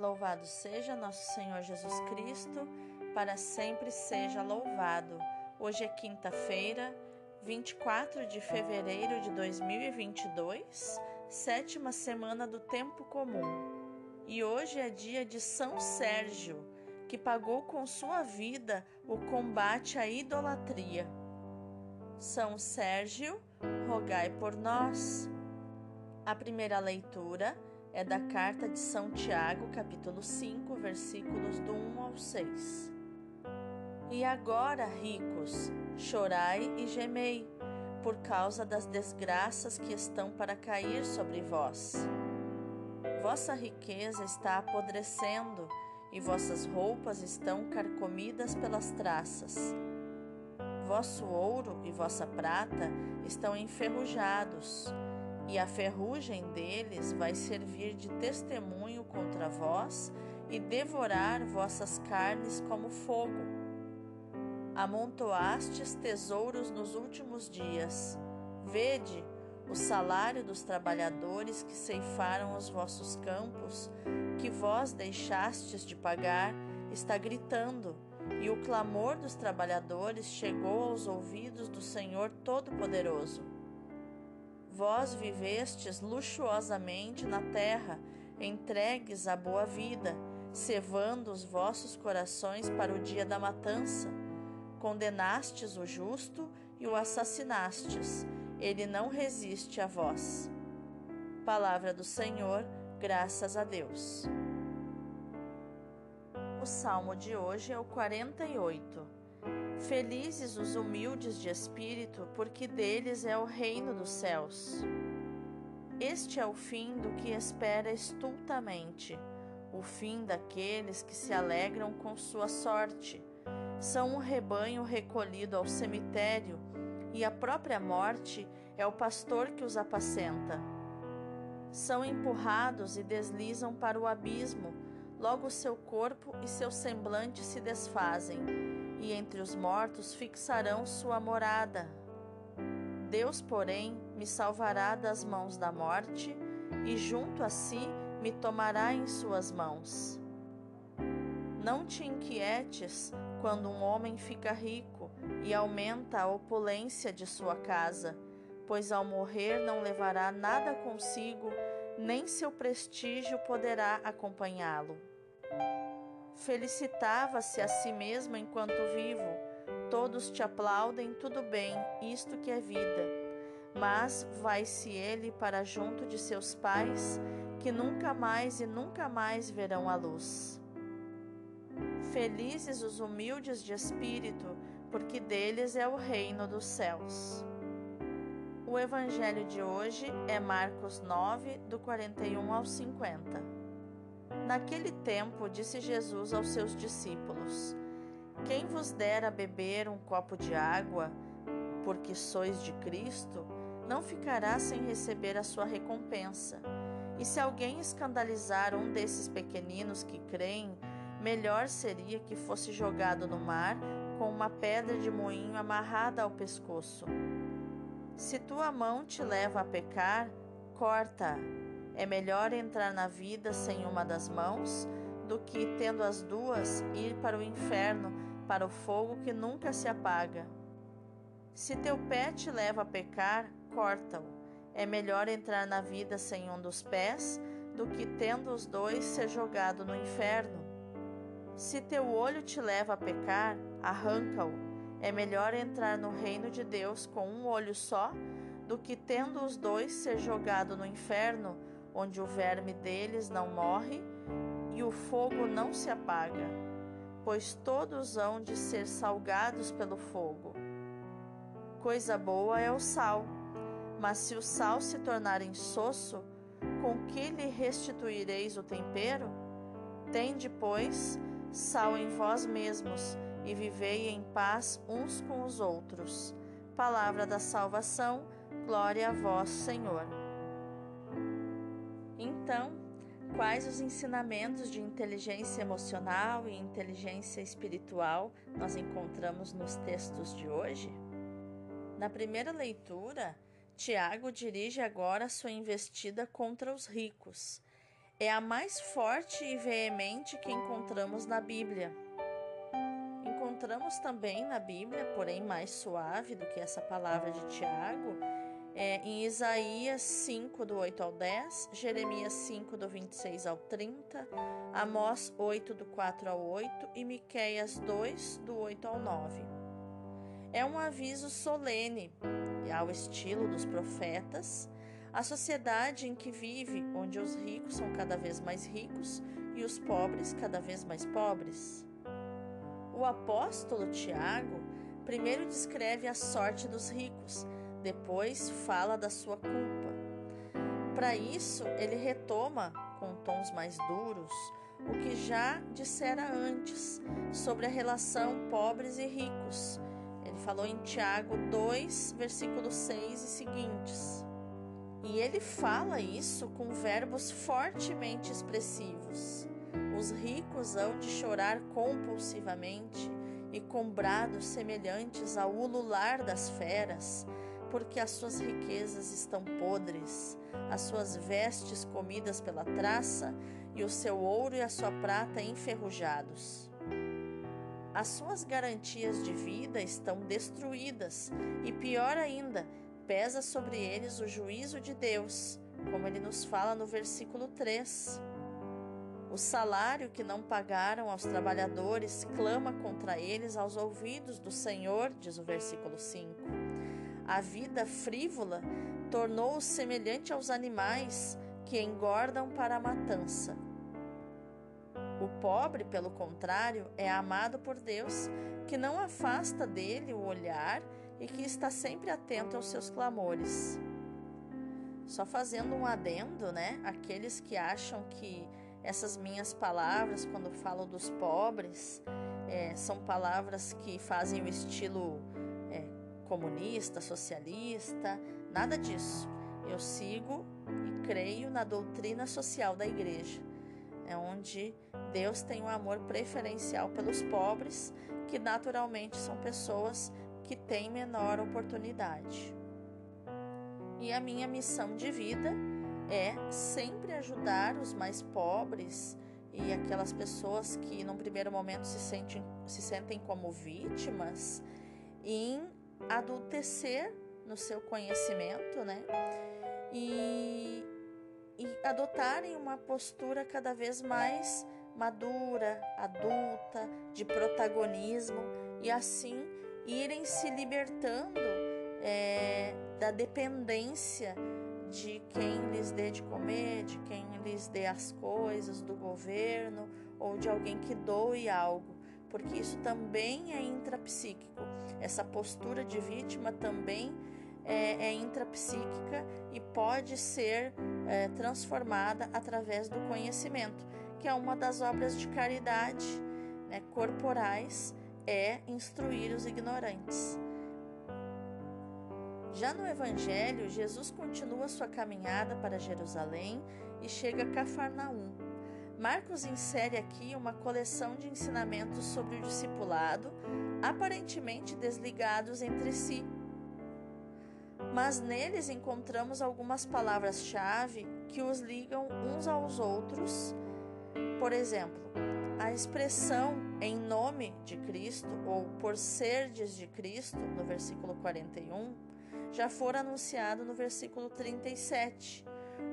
Louvado seja nosso Senhor Jesus Cristo, para sempre seja louvado. Hoje é quinta-feira, 24 de fevereiro de 2022, sétima semana do tempo comum. E hoje é dia de São Sérgio, que pagou com sua vida o combate à idolatria. São Sérgio, rogai por nós. A primeira leitura é da carta de São Tiago, capítulo 5, versículos do 1 ao 6. E agora, ricos, chorai e gemei, por causa das desgraças que estão para cair sobre vós. Vossa riqueza está apodrecendo e vossas roupas estão carcomidas pelas traças. Vosso ouro e vossa prata estão enferrujados e a ferrugem deles vai servir de testemunho contra vós e devorar vossas carnes como fogo. Amontoastes tesouros nos últimos dias. Vede o salário dos trabalhadores que ceifaram os vossos campos, que vós deixastes de pagar, está gritando, e o clamor dos trabalhadores chegou aos ouvidos do Senhor Todo-Poderoso. Vós vivestes luxuosamente na terra, entregues à boa vida, cevando os vossos corações para o dia da matança. Condenastes o justo e o assassinastes. Ele não resiste a vós. Palavra do Senhor, graças a Deus. O salmo de hoje é o 48. Felizes os humildes de espírito, porque deles é o reino dos céus. Este é o fim do que espera estultamente, o fim daqueles que se alegram com sua sorte. São um rebanho recolhido ao cemitério, e a própria morte é o pastor que os apacenta. São empurrados e deslizam para o abismo, logo seu corpo e seu semblante se desfazem e entre os mortos fixarão sua morada. Deus, porém, me salvará das mãos da morte e junto a si me tomará em suas mãos. Não te inquietes quando um homem fica rico e aumenta a opulência de sua casa, pois ao morrer não levará nada consigo, nem seu prestígio poderá acompanhá-lo. Felicitava-se a si mesmo enquanto vivo. Todos te aplaudem, tudo bem, isto que é vida. Mas vai-se ele para junto de seus pais, que nunca mais e nunca mais verão a luz. Felizes os humildes de espírito, porque deles é o reino dos céus. O evangelho de hoje é Marcos 9, do 41 ao 50. Naquele tempo, disse Jesus aos seus discípulos: Quem vos der a beber um copo de água, porque sois de Cristo, não ficará sem receber a sua recompensa. E se alguém escandalizar um desses pequeninos que creem, melhor seria que fosse jogado no mar com uma pedra de moinho amarrada ao pescoço. Se tua mão te leva a pecar, corta-a é melhor entrar na vida sem uma das mãos do que, tendo as duas, ir para o inferno, para o fogo que nunca se apaga. Se teu pé te leva a pecar, corta-o. É melhor entrar na vida sem um dos pés do que, tendo os dois, ser jogado no inferno. Se teu olho te leva a pecar, arranca-o. É melhor entrar no reino de Deus com um olho só do que, tendo os dois, ser jogado no inferno onde o verme deles não morre e o fogo não se apaga, pois todos hão de ser salgados pelo fogo. Coisa boa é o sal, mas se o sal se tornar insosso, com que lhe restituireis o tempero? Tende, pois, sal em vós mesmos e vivei em paz uns com os outros. Palavra da salvação, glória a vós, Senhor. Então, quais os ensinamentos de inteligência emocional e inteligência espiritual nós encontramos nos textos de hoje? Na primeira leitura, Tiago dirige agora sua investida contra os ricos. é a mais forte e veemente que encontramos na Bíblia. Encontramos também na Bíblia, porém mais suave do que essa palavra de Tiago, é, em Isaías 5, do 8 ao 10, Jeremias 5, do 26 ao 30, Amós 8, do 4 ao 8 e Miqueias 2, do 8 ao 9. É um aviso solene, ao estilo dos profetas, a sociedade em que vive, onde os ricos são cada vez mais ricos e os pobres cada vez mais pobres. O apóstolo Tiago primeiro descreve a sorte dos ricos, depois fala da sua culpa. Para isso, ele retoma, com tons mais duros, o que já dissera antes sobre a relação pobres e ricos. Ele falou em Tiago 2, versículos 6 e seguintes. E ele fala isso com verbos fortemente expressivos. Os ricos hão de chorar compulsivamente e com brados semelhantes ao ulular das feras, porque as suas riquezas estão podres, as suas vestes comidas pela traça e o seu ouro e a sua prata enferrujados. As suas garantias de vida estão destruídas e, pior ainda, pesa sobre eles o juízo de Deus, como ele nos fala no versículo 3. O salário que não pagaram aos trabalhadores clama contra eles aos ouvidos do Senhor, diz o versículo 5. A vida frívola tornou-o semelhante aos animais que engordam para a matança. O pobre, pelo contrário, é amado por Deus, que não afasta dele o olhar e que está sempre atento aos seus clamores. Só fazendo um adendo, né? Aqueles que acham que essas minhas palavras, quando falo dos pobres, é, são palavras que fazem o estilo comunista, socialista, nada disso. Eu sigo e creio na doutrina social da igreja, é onde Deus tem um amor preferencial pelos pobres, que naturalmente são pessoas que têm menor oportunidade. E a minha missão de vida é sempre ajudar os mais pobres e aquelas pessoas que, num primeiro momento, se, sentem, se sentem como vítimas, em adultecer no seu conhecimento, né? E, e adotarem uma postura cada vez mais madura, adulta, de protagonismo e assim irem se libertando é, da dependência de quem lhes dê de comer, de quem lhes dê as coisas, do governo ou de alguém que doe algo, porque isso também é intrapsíquico. Essa postura de vítima também é, é intrapsíquica e pode ser é, transformada através do conhecimento, que é uma das obras de caridade né, corporais é instruir os ignorantes. Já no Evangelho, Jesus continua sua caminhada para Jerusalém e chega a Cafarnaum. Marcos insere aqui uma coleção de ensinamentos sobre o discipulado, aparentemente desligados entre si. Mas neles encontramos algumas palavras-chave que os ligam uns aos outros. Por exemplo, a expressão em nome de Cristo ou por serdes de Cristo, no versículo 41, já fora anunciado no versículo 37.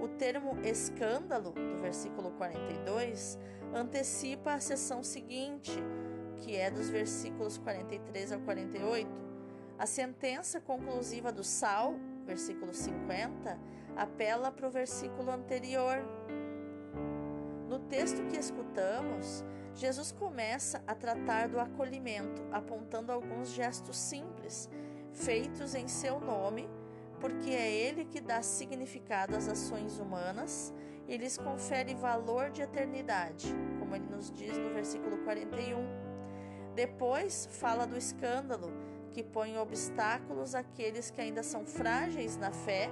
O termo escândalo, do versículo 42, antecipa a sessão seguinte, que é dos versículos 43 ao 48. A sentença conclusiva do Sal, versículo 50, apela para o versículo anterior. No texto que escutamos, Jesus começa a tratar do acolhimento, apontando alguns gestos simples, feitos em seu nome, porque é ele que dá significado às ações humanas e lhes confere valor de eternidade, como ele nos diz no versículo 41. Depois fala do escândalo, que põe obstáculos àqueles que ainda são frágeis na fé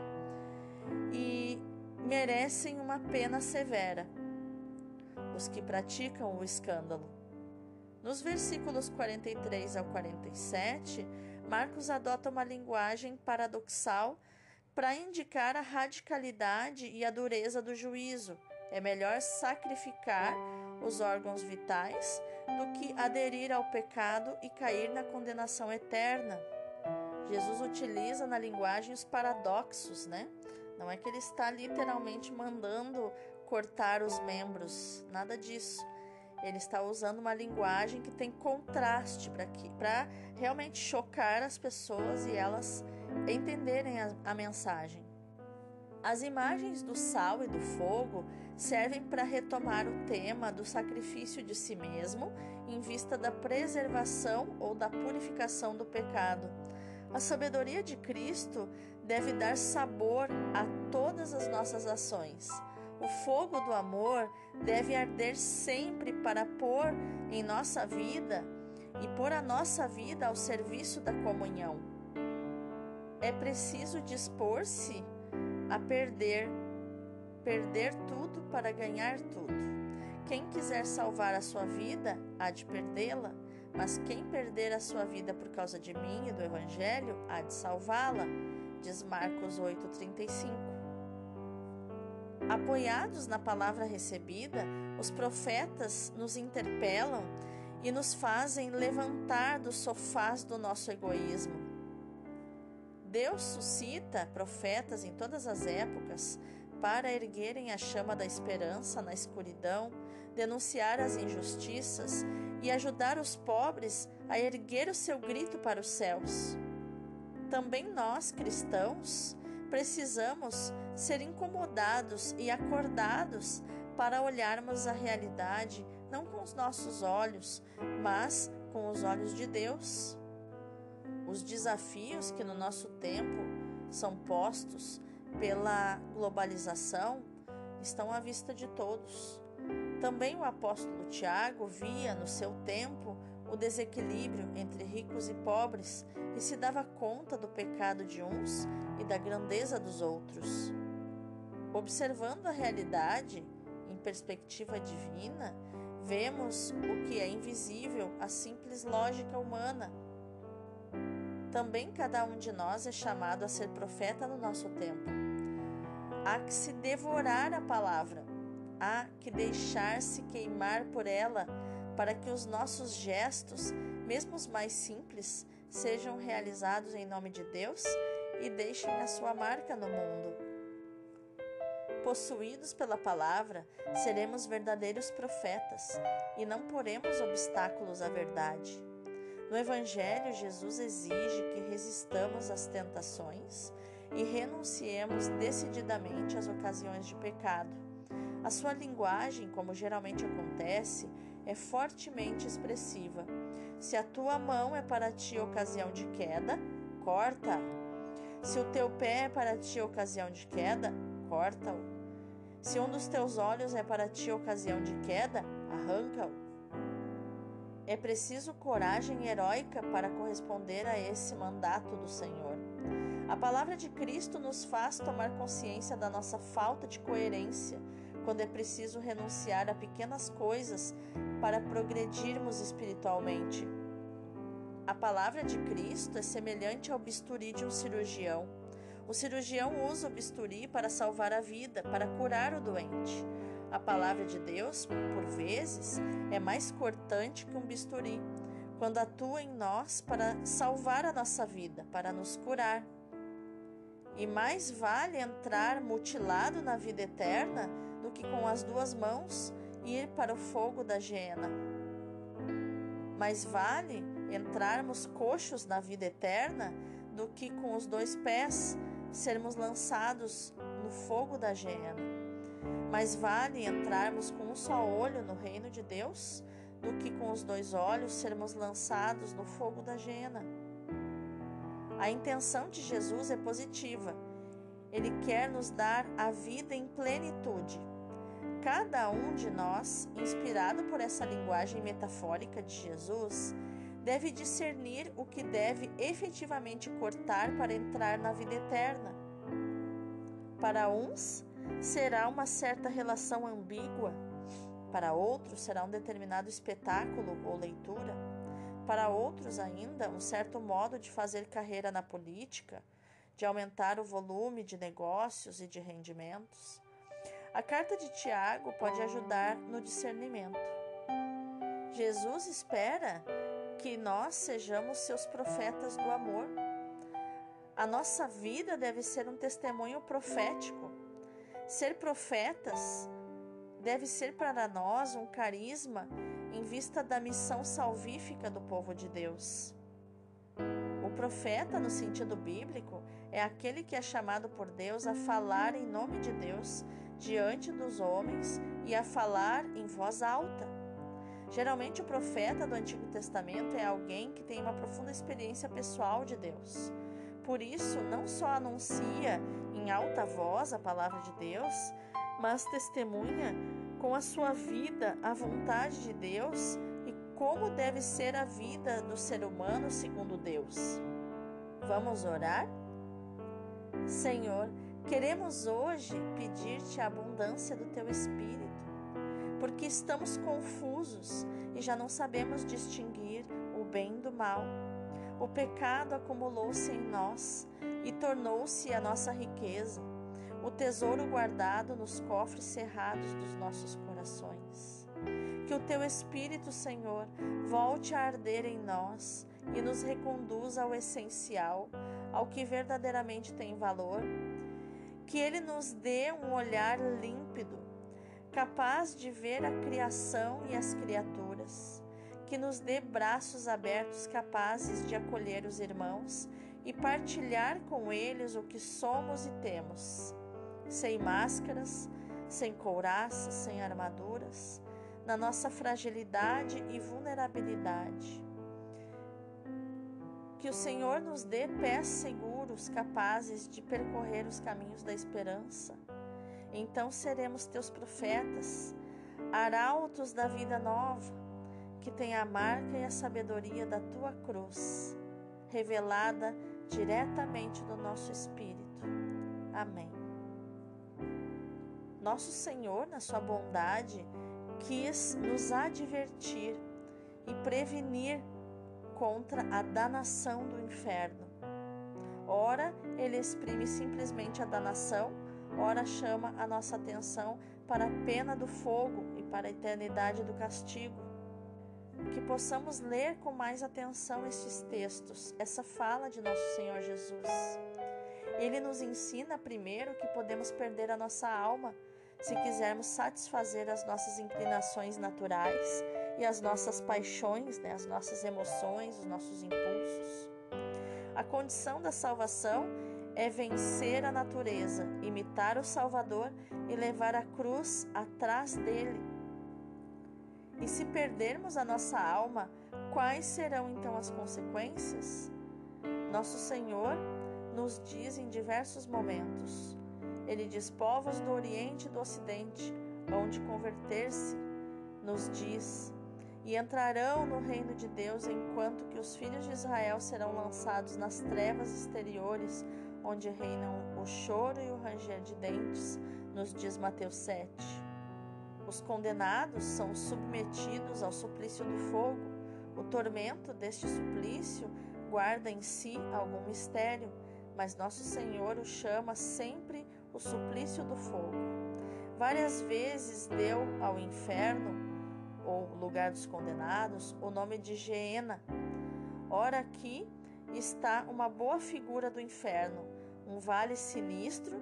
e merecem uma pena severa os que praticam o escândalo. Nos versículos 43 ao 47, Marcos adota uma linguagem paradoxal para indicar a radicalidade e a dureza do juízo. É melhor sacrificar os órgãos vitais do que aderir ao pecado e cair na condenação eterna. Jesus utiliza na linguagem os paradoxos, né? Não é que ele está literalmente mandando cortar os membros, nada disso. Ele está usando uma linguagem que tem contraste para realmente chocar as pessoas e elas entenderem a, a mensagem. As imagens do sal e do fogo servem para retomar o tema do sacrifício de si mesmo em vista da preservação ou da purificação do pecado. A sabedoria de Cristo deve dar sabor a todas as nossas ações. O fogo do amor deve arder sempre para pôr em nossa vida e pôr a nossa vida ao serviço da comunhão. É preciso dispor-se a perder, perder tudo para ganhar tudo. Quem quiser salvar a sua vida, há de perdê-la, mas quem perder a sua vida por causa de mim e do Evangelho, há de salvá-la, diz Marcos 8,35. Apoiados na palavra recebida, os profetas nos interpelam e nos fazem levantar dos sofás do nosso egoísmo Deus suscita profetas em todas as épocas para erguerem a chama da esperança na escuridão, denunciar as injustiças e ajudar os pobres a erguer o seu grito para os céus. Também nós, cristãos, precisamos ser incomodados e acordados para olharmos a realidade não com os nossos olhos, mas com os olhos de Deus. Os desafios que no nosso tempo são postos pela globalização estão à vista de todos. Também o apóstolo Tiago via no seu tempo o desequilíbrio entre ricos e pobres e se dava conta do pecado de uns e da grandeza dos outros. Observando a realidade em perspectiva divina, vemos o que é invisível à simples lógica humana também cada um de nós é chamado a ser profeta no nosso tempo. Há que se devorar a palavra, há que deixar-se queimar por ela, para que os nossos gestos, mesmo os mais simples, sejam realizados em nome de Deus e deixem a sua marca no mundo. Possuídos pela palavra, seremos verdadeiros profetas e não poremos obstáculos à verdade. No Evangelho, Jesus exige que resistamos às tentações e renunciemos decididamente às ocasiões de pecado. A sua linguagem, como geralmente acontece, é fortemente expressiva. Se a tua mão é para ti ocasião de queda, corta. Se o teu pé é para ti ocasião de queda, corta-o. Se um dos teus olhos é para ti ocasião de queda, arranca-o. É preciso coragem heróica para corresponder a esse mandato do Senhor. A palavra de Cristo nos faz tomar consciência da nossa falta de coerência quando é preciso renunciar a pequenas coisas para progredirmos espiritualmente. A palavra de Cristo é semelhante ao bisturi de um cirurgião. O cirurgião usa o bisturi para salvar a vida, para curar o doente. A palavra de Deus, por vezes, é mais cortante que um bisturi, quando atua em nós para salvar a nossa vida, para nos curar. E mais vale entrar mutilado na vida eterna do que com as duas mãos ir para o fogo da hiena. Mais vale entrarmos coxos na vida eterna do que com os dois pés sermos lançados no fogo da hiena. Mais vale entrarmos com um só olho no reino de Deus do que com os dois olhos sermos lançados no fogo da jena. A intenção de Jesus é positiva. Ele quer nos dar a vida em plenitude. Cada um de nós, inspirado por essa linguagem metafórica de Jesus, deve discernir o que deve efetivamente cortar para entrar na vida eterna. Para uns, será uma certa relação ambígua, para outros será um determinado espetáculo ou leitura, para outros ainda um certo modo de fazer carreira na política, de aumentar o volume de negócios e de rendimentos. A carta de Tiago pode ajudar no discernimento. Jesus espera que nós sejamos seus profetas do amor. A nossa vida deve ser um testemunho profético. Ser profetas deve ser para nós um carisma em vista da missão salvífica do povo de Deus. O profeta, no sentido bíblico, é aquele que é chamado por Deus a falar em nome de Deus diante dos homens e a falar em voz alta. Geralmente, o profeta do Antigo Testamento é alguém que tem uma profunda experiência pessoal de Deus. Por isso, não só anuncia em alta voz a palavra de Deus, mas testemunha com a sua vida a vontade de Deus e como deve ser a vida do ser humano segundo Deus. Vamos orar? Senhor, queremos hoje pedir-te a abundância do teu Espírito, porque estamos confusos e já não sabemos distinguir o bem do mal. O pecado acumulou-se em nós e tornou-se a nossa riqueza o tesouro guardado nos cofres cerrados dos nossos corações. Que o teu Espírito, Senhor, volte a arder em nós e nos reconduza ao essencial, ao que verdadeiramente tem valor. Que ele nos dê um olhar límpido, capaz de ver a criação e as criaturas. Que nos dê braços abertos capazes de acolher os irmãos e partilhar com eles o que somos e temos sem máscaras, sem couraças, sem armaduras, na nossa fragilidade e vulnerabilidade. Que o Senhor nos dê pés seguros, capazes de percorrer os caminhos da esperança. Então seremos teus profetas, arautos da vida nova, que tem a marca e a sabedoria da tua cruz, revelada diretamente no nosso espírito. Amém. Nosso Senhor, na sua bondade, quis nos advertir e prevenir contra a danação do inferno. Ora, ele exprime simplesmente a danação, ora chama a nossa atenção para a pena do fogo e para a eternidade do castigo. Que possamos ler com mais atenção estes textos, essa fala de nosso Senhor Jesus. Ele nos ensina primeiro que podemos perder a nossa alma se quisermos satisfazer as nossas inclinações naturais e as nossas paixões, né, as nossas emoções, os nossos impulsos. A condição da salvação é vencer a natureza, imitar o Salvador e levar a cruz atrás dele. E se perdermos a nossa alma, quais serão então as consequências? Nosso Senhor nos diz em diversos momentos: ele diz: povos do Oriente e do Ocidente, onde converter-se, nos diz, e entrarão no reino de Deus, enquanto que os filhos de Israel serão lançados nas trevas exteriores, onde reinam o choro e o ranger de dentes, nos diz Mateus 7. Os condenados são submetidos ao suplício do fogo. O tormento deste suplício guarda em si algum mistério, mas nosso Senhor o chama sempre o suplício do fogo. Várias vezes deu ao inferno, ou lugar dos condenados, o nome de Geena. Ora, aqui está uma boa figura do inferno, um vale sinistro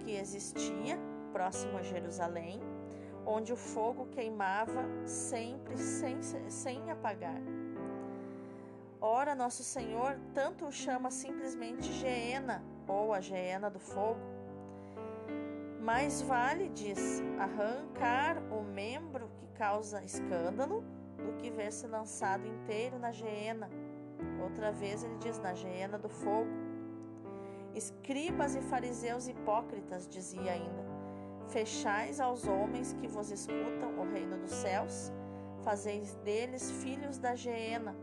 que existia próximo a Jerusalém, onde o fogo queimava sempre sem, sem apagar. Ora, Nosso Senhor tanto o chama simplesmente Geena, ou a Geena do fogo, mais vale, diz, arrancar o membro causa escândalo do que ver-se lançado inteiro na geena. Outra vez ele diz, na geena do fogo. Escribas e fariseus hipócritas, dizia ainda, fechais aos homens que vos escutam o reino dos céus, fazeis deles filhos da geena.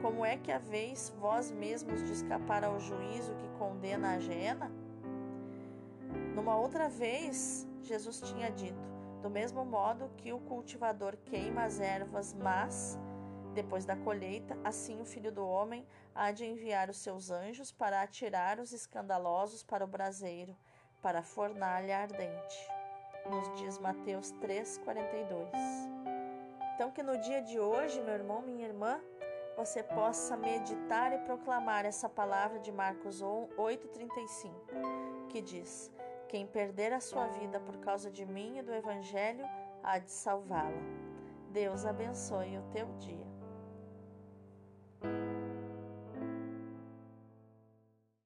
Como é que haveis vós mesmos de escapar ao juízo que condena a geena? Numa outra vez, Jesus tinha dito: do mesmo modo que o cultivador queima as ervas, mas, depois da colheita, assim o filho do homem há de enviar os seus anjos para atirar os escandalosos para o braseiro, para a fornalha ardente. nos diz Mateus 3:42. Então que no dia de hoje, meu irmão, minha irmã, você possa meditar e proclamar essa palavra de Marcos 8:35, que diz: Quem perder a sua vida por causa de mim e do evangelho, há de salvá-la. Deus abençoe o teu dia.